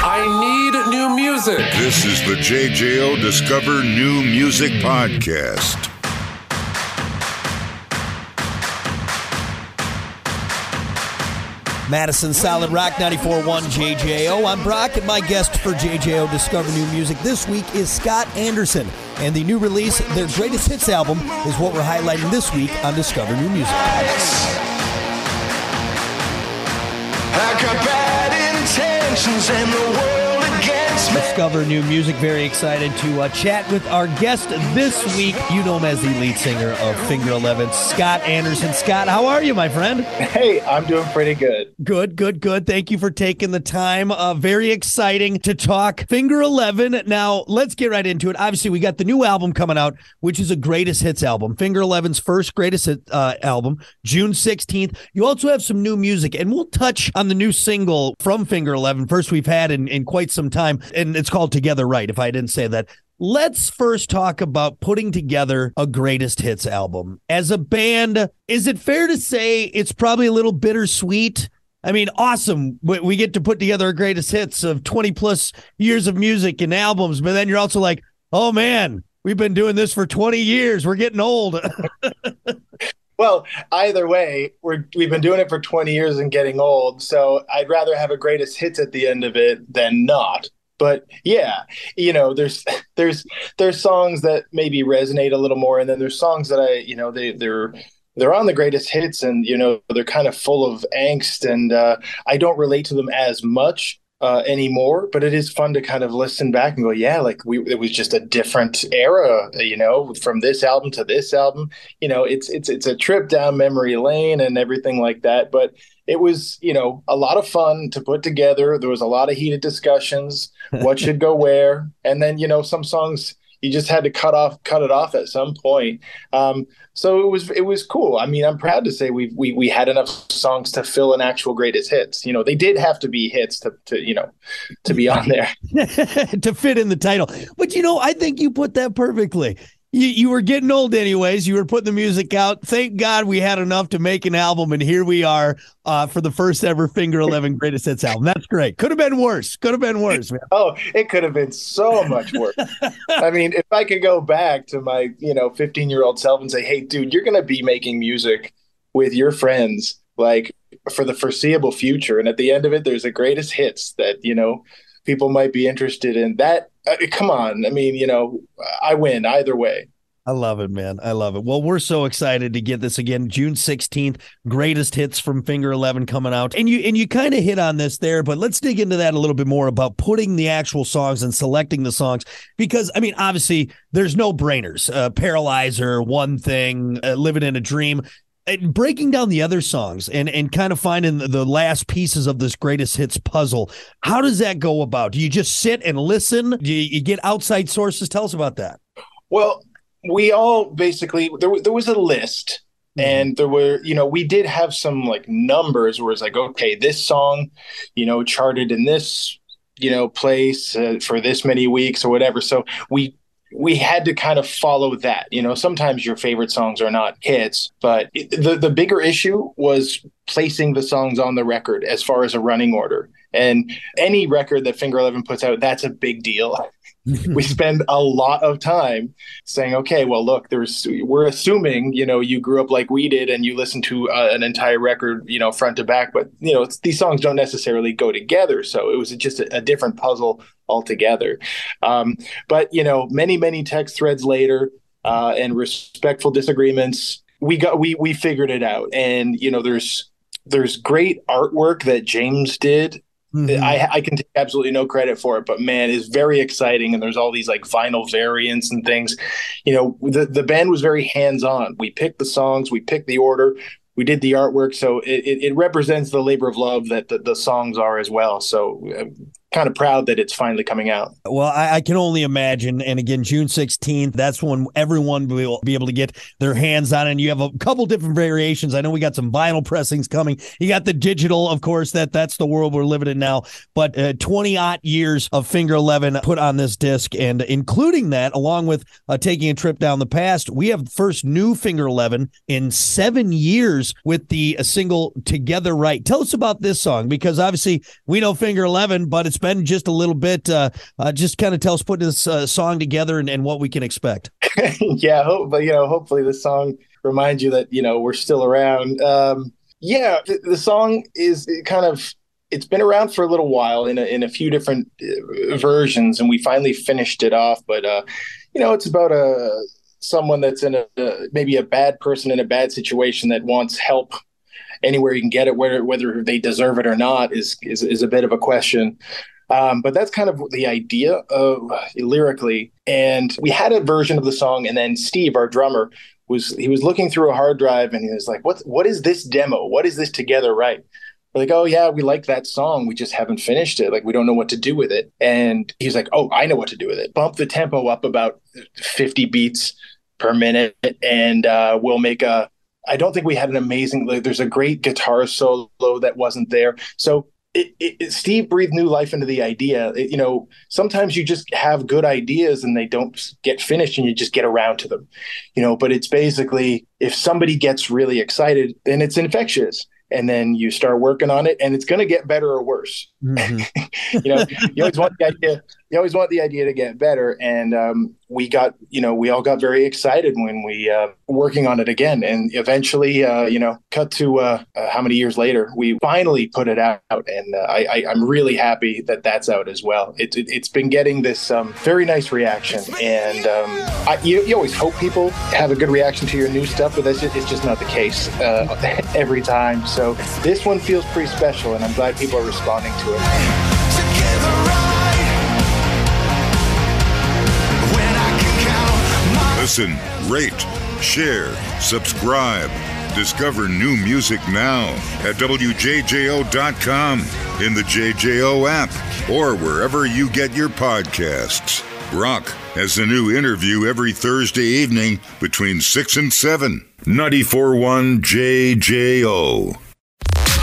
I need new music. This is the JJO Discover New Music Podcast. Madison Solid Rock 94.1 JJO. I'm Brock, and my guest for JJO Discover New Music this week is Scott Anderson. And the new release, their greatest hits album, is what we're highlighting this week on Discover New Music. And the world. Discover New Music. Very excited to uh, chat with our guest this week. You know him as the lead singer of Finger Eleven, Scott Anderson. Scott, how are you, my friend? Hey, I'm doing pretty good. Good, good, good. Thank you for taking the time. Uh, very exciting to talk Finger Eleven. Now, let's get right into it. Obviously, we got the new album coming out, which is a greatest hits album. Finger Eleven's first greatest hit uh, album, June 16th. You also have some new music, and we'll touch on the new single from Finger Eleven, first we've had in, in quite some time, and it's called Together Right, if I didn't say that. Let's first talk about putting together a greatest hits album. As a band, is it fair to say it's probably a little bittersweet? I mean, awesome. We get to put together a greatest hits of 20 plus years of music and albums, but then you're also like, oh man, we've been doing this for 20 years. We're getting old. Well, either way, we're we've been doing it for 20 years and getting old, so I'd rather have a greatest hits at the end of it than not. But yeah, you know, there's there's there's songs that maybe resonate a little more, and then there's songs that I, you know, they they're they're on the greatest hits, and you know, they're kind of full of angst, and uh, I don't relate to them as much uh, anymore. But it is fun to kind of listen back and go, yeah, like we it was just a different era, you know, from this album to this album. You know, it's it's it's a trip down memory lane and everything like that. But it was, you know, a lot of fun to put together. There was a lot of heated discussions, what should go where, and then you know, some songs you just had to cut off cut it off at some point um, so it was it was cool i mean i'm proud to say we we we had enough songs to fill an actual greatest hits you know they did have to be hits to to you know to be on there to fit in the title. But you know, I think you put that perfectly. You, you were getting old anyways. You were putting the music out. Thank God we had enough to make an album, and here we are uh, for the first ever Finger Eleven Greatest Hits album. That's great. Could have been worse. Could have been worse, man. oh it could have been so much worse i mean if i could go back to my you know 15 year old self and say hey dude you're gonna be making music with your friends like for the foreseeable future and at the end of it there's a greatest hits that you know people might be interested in that come on i mean you know i win either way I love it, man. I love it. Well, we're so excited to get this again. June 16th, greatest hits from Finger 11 coming out. And you and you kind of hit on this there, but let's dig into that a little bit more about putting the actual songs and selecting the songs because I mean, obviously, there's no brainers. Uh, Paralyzer, One Thing, uh, Living in a Dream. And breaking down the other songs and and kind of finding the, the last pieces of this greatest hits puzzle. How does that go about? Do you just sit and listen? Do you, you get outside sources? Tell us about that. Well, we all basically there was there was a list, and there were you know we did have some like numbers where it's like okay this song, you know charted in this you know place uh, for this many weeks or whatever. So we we had to kind of follow that. You know, sometimes your favorite songs are not hits, but it, the the bigger issue was placing the songs on the record as far as a running order. And any record that Finger Eleven puts out, that's a big deal. we spend a lot of time saying, okay, well, look, there's we're assuming you know you grew up like we did and you listened to uh, an entire record, you know, front to back, but you know these songs don't necessarily go together. So it was just a, a different puzzle altogether. Um, but you know, many many text threads later uh, and respectful disagreements, we got we we figured it out. And you know, there's there's great artwork that James did Mhm. I, I can take absolutely no credit for it, but man, it's very exciting. And there's all these like vinyl variants and things. You know, the, the band was very hands on. We picked the songs, we picked the order, we did the artwork. So it, it, it represents the labor of love that the, the songs are as well. So I'm kind of proud that it's finally coming out. Well, I, I can only imagine. And again, June 16th, that's when everyone will be able to get their hands on it. And you have a couple different variations. I know we got some vinyl pressings coming. You got the digital, of course, that that's the world we're living in now. But uh, 20 odd years of Finger 11 put on this disc. And including that, along with uh, taking a trip down the past, we have the first new Finger 11 in seven years with the uh, single Together Right. Tell us about this song because obviously we know Finger 11, but it's just a little bit, uh, uh, just kind of tell us putting this uh, song together and, and what we can expect. yeah, hope, but you know, hopefully this song reminds you that you know we're still around. Um, yeah, the, the song is kind of it's been around for a little while in a, in a few different uh, versions, and we finally finished it off. But uh, you know, it's about a someone that's in a maybe a bad person in a bad situation that wants help anywhere you can get it, whether whether they deserve it or not is is, is a bit of a question. Um, but that's kind of the idea of uh, lyrically. And we had a version of the song, and then Steve, our drummer, was he was looking through a hard drive, and he was like, "What what is this demo? What is this together right?" We're like, "Oh yeah, we like that song. We just haven't finished it. Like we don't know what to do with it." And he's like, "Oh, I know what to do with it. Bump the tempo up about fifty beats." per minute and uh, we'll make a I don't think we had an amazing. Like, there's a great guitar solo that wasn't there. So it, it, Steve breathed new life into the idea. It, you know, sometimes you just have good ideas and they don't get finished, and you just get around to them. You know, but it's basically if somebody gets really excited, then it's infectious and then you start working on it and it's going to get better or worse mm-hmm. you know you always want the idea you always want the idea to get better and um, we got you know we all got very excited when we uh, working on it again and eventually uh, you know cut to uh, uh how many years later we finally put it out and uh, I, am really happy that that's out as well it, it has been getting this um, very nice reaction and um, I, you, you always hope people have a good reaction to your new stuff but that's just, it's just not the case uh, every time so this one feels pretty special and I'm glad people are responding to it. Listen, rate, share, subscribe. Discover new music now at WJJO.com, in the JJO app, or wherever you get your podcasts. Brock has a new interview every Thursday evening between 6 and 7. 94.1 JJO.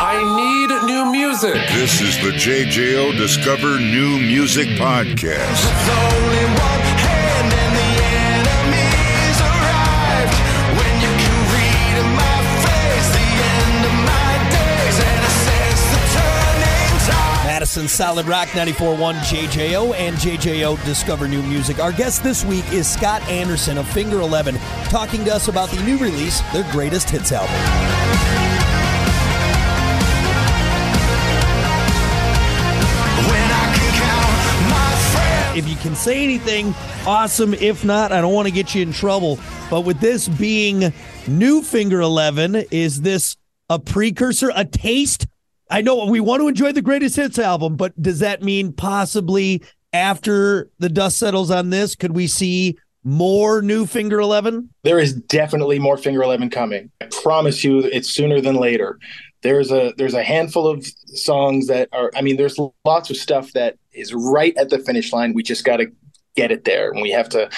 I need new music. This is the JJO Discover New Music Podcast. Madison Solid Rock 94.1 JJO and JJO Discover New Music. Our guest this week is Scott Anderson of Finger 11, talking to us about the new release, their greatest hits album. if you can say anything, awesome. If not, I don't want to get you in trouble. But with this being new Finger 11, is this a precursor, a taste I know we want to enjoy the greatest hits album, but does that mean possibly after the dust settles on this, could we see more new Finger 11? There is definitely more Finger 11 coming. I promise you it's sooner than later. There's a there's a handful of songs that are I mean there's lots of stuff that is right at the finish line. We just got to get it there and we have to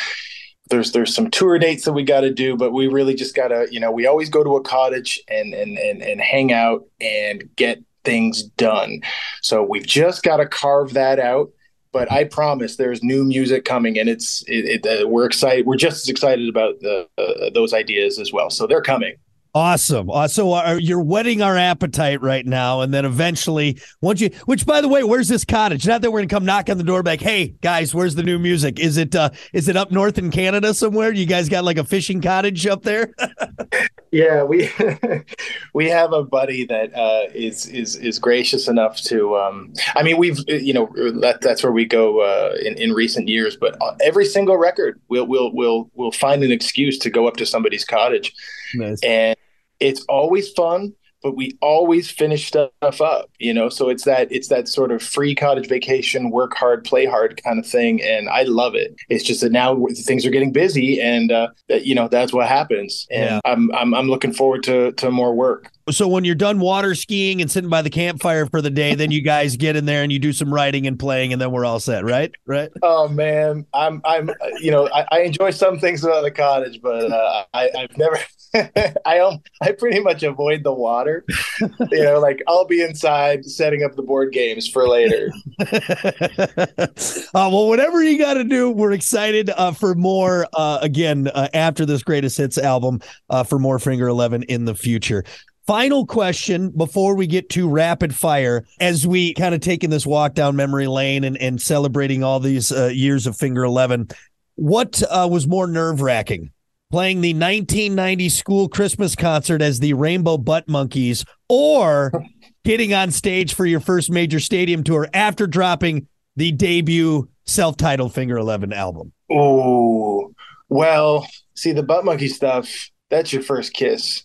there's there's some tour dates that we got to do but we really just got to you know we always go to a cottage and and and, and hang out and get things done. So we've just got to carve that out. But I promise there's new music coming, and it's it, it, uh, we're excited. We're just as excited about the, uh, those ideas as well. So they're coming. Awesome. Uh, so uh, you're whetting our appetite right now, and then eventually, once you, which by the way, where's this cottage? Not that we're gonna come knock on the door, back. Hey guys, where's the new music? Is it uh, is it up north in Canada somewhere? You guys got like a fishing cottage up there? yeah, we we have a buddy that uh, is is is gracious enough to. Um, I mean, we've you know that, that's where we go uh, in in recent years, but every single record, we'll we'll we'll we'll find an excuse to go up to somebody's cottage, nice. and it's always fun but we always finish stuff up you know? So it's that it's that sort of free cottage vacation work hard play hard kind of thing and i love it. It's just that now things are getting busy and uh, that you know that's what happens. And yeah. I'm, I'm i'm looking forward to to more work so when you're done water skiing and sitting by the campfire for the day then you guys get in there and you do some writing and playing and then we're all set right right oh man i'm i'm you know i, I enjoy some things about the cottage but uh, i i've never I um, I pretty much avoid the water. you know, like I'll be inside setting up the board games for later. uh, well, whatever you got to do, we're excited uh, for more. Uh, again, uh, after this greatest hits album, uh, for more Finger Eleven in the future. Final question before we get to rapid fire, as we kind of taking this walk down memory lane and, and celebrating all these uh, years of Finger 11. What uh, was more nerve wracking? Playing the 1990 school Christmas concert as the Rainbow Butt Monkeys or getting on stage for your first major stadium tour after dropping the debut self titled Finger 11 album? Oh, well, see the butt monkey stuff. That's your first kiss,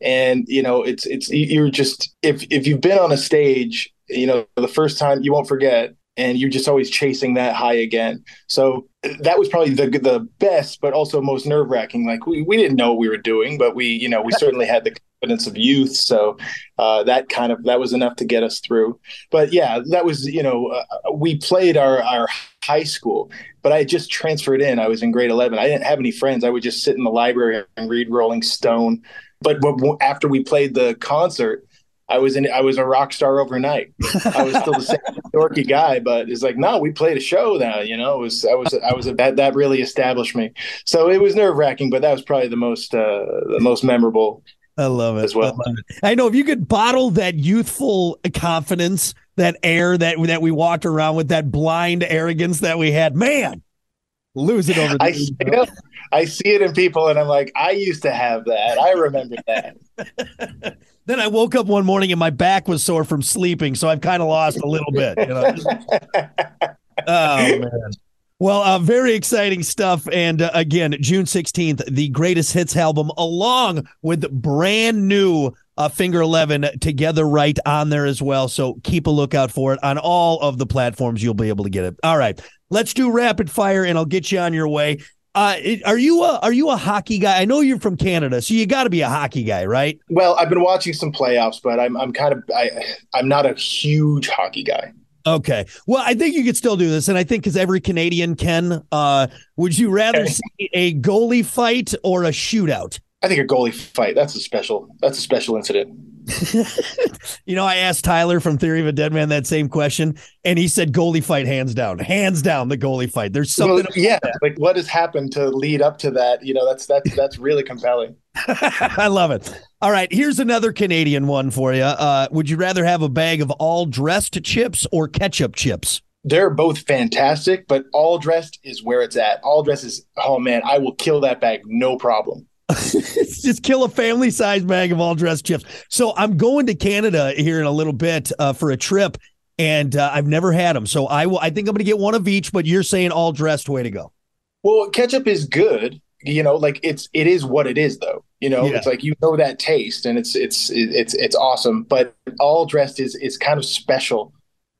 and you know it's it's you're just if if you've been on a stage, you know the first time you won't forget, and you're just always chasing that high again. So that was probably the the best, but also most nerve wracking. Like we we didn't know what we were doing, but we you know we certainly had the confidence of youth. So uh, that kind of that was enough to get us through. But yeah, that was you know uh, we played our our high school, but I just transferred in. I was in grade eleven. I didn't have any friends. I would just sit in the library and read Rolling Stone. But after we played the concert, I was in I was a rock star overnight. I was still the same dorky guy, but it's like, no, we played a show now, you know. It was I was I was a that that really established me. So it was nerve wracking, but that was probably the most uh the most memorable. I love it as well. I, it. I know if you could bottle that youthful confidence, that air that that we walked around with, that blind arrogance that we had, man, lose it over. I, you know, I see it in people, and I'm like, I used to have that. I remember that. then I woke up one morning and my back was sore from sleeping, so I've kind of lost a little bit. You know? oh man. Well, uh, very exciting stuff. And uh, again, June 16th, the greatest hits album, along with brand new uh, Finger 11 together right on there as well. So keep a lookout for it on all of the platforms. You'll be able to get it. All right, let's do rapid fire and I'll get you on your way. Uh, are you a are you a hockey guy? I know you're from Canada, so you got to be a hockey guy, right? Well, I've been watching some playoffs, but I'm I'm kind of I I'm not a huge hockey guy. Okay. Well, I think you could still do this, and I think because every Canadian can. Uh, would you rather okay. see a goalie fight or a shootout? I think a goalie fight. That's a special. That's a special incident. you know, I asked Tyler from Theory of a Deadman that same question, and he said goalie fight hands down, hands down the goalie fight. There's something. Well, yeah, that. like what has happened to lead up to that? You know, that's that's that's really compelling. I love it. All right, here's another Canadian one for you. Uh, would you rather have a bag of all dressed chips or ketchup chips? They're both fantastic, but all dressed is where it's at. All dressed is, oh man, I will kill that bag, no problem. just kill a family sized bag of all dressed chips. So I'm going to Canada here in a little bit uh, for a trip, and uh, I've never had them. So I will. I think I'm going to get one of each. But you're saying all dressed way to go. Well, ketchup is good. You know, like it's it is what it is though. You know, yeah. it's like you know that taste, and it's it's it's it's awesome. But all dressed is is kind of special.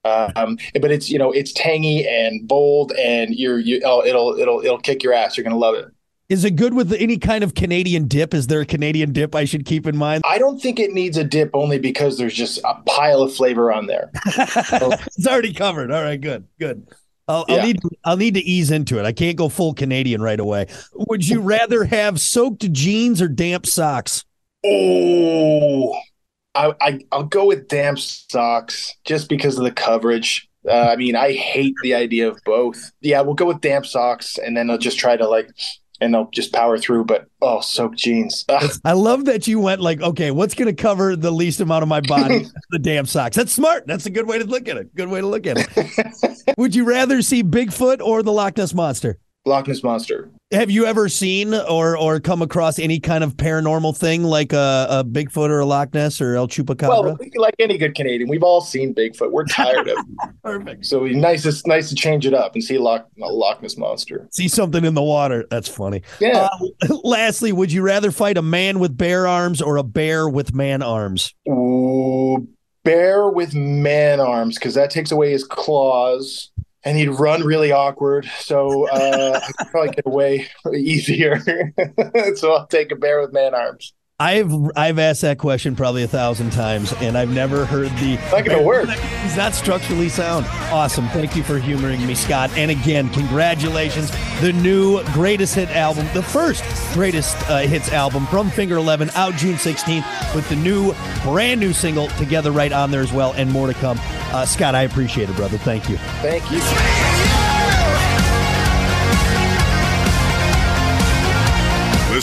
Um, but it's you know it's tangy and bold, and you're you oh it'll it'll it'll kick your ass. You're gonna love it. Is it good with any kind of Canadian dip? Is there a Canadian dip I should keep in mind? I don't think it needs a dip only because there's just a pile of flavor on there. it's already covered. All right, good, good. I'll, yeah. I'll, need I'll need to ease into it. I can't go full Canadian right away. Would you rather have soaked jeans or damp socks? Oh, I, I will go with damp socks just because of the coverage. Uh, I mean, I hate the idea of both. Yeah, we'll go with damp socks, and then I'll just try to like and they'll just power through. But oh, soaked jeans. Ugh. I love that you went like, okay, what's going to cover the least amount of my body? the damn socks. That's smart. That's a good way to look at it. Good way to look at it. Would you rather see Bigfoot or the Loch Ness monster? Loch Ness monster. Have you ever seen or or come across any kind of paranormal thing like a, a Bigfoot or a Loch Ness or El Chupacabra? Well, like any good Canadian, we've all seen Bigfoot. We're tired of Perfect. So it's nice, it's nice to change it up and see Loch, Loch Ness monster. See something in the water. That's funny. Yeah. Uh, lastly, would you rather fight a man with bear arms or a bear with man arms? Ooh, bear with man arms because that takes away his claws and he'd run really awkward. So uh, I could probably get away easier. so I'll take a bear with man arms. I've I've asked that question probably a thousand times, and I've never heard the. Not gonna work. Not structurally sound. Awesome. Thank you for humoring me, Scott. And again, congratulations. The new greatest hit album, the first greatest uh, hits album from Finger Eleven, out June 16th with the new brand new single together right on there as well, and more to come. Uh, Scott, I appreciate it, brother. Thank you. Thank you.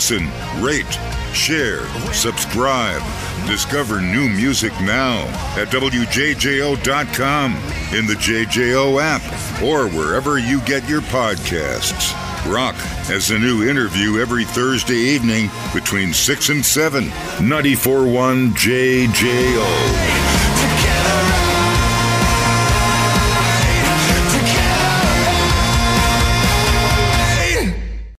Listen, rate, share, subscribe Discover new music now at WJJO.com, in the JJO app, or wherever you get your podcasts. Rock has a new interview every Thursday evening between 6 and 7. 94.1 JJO.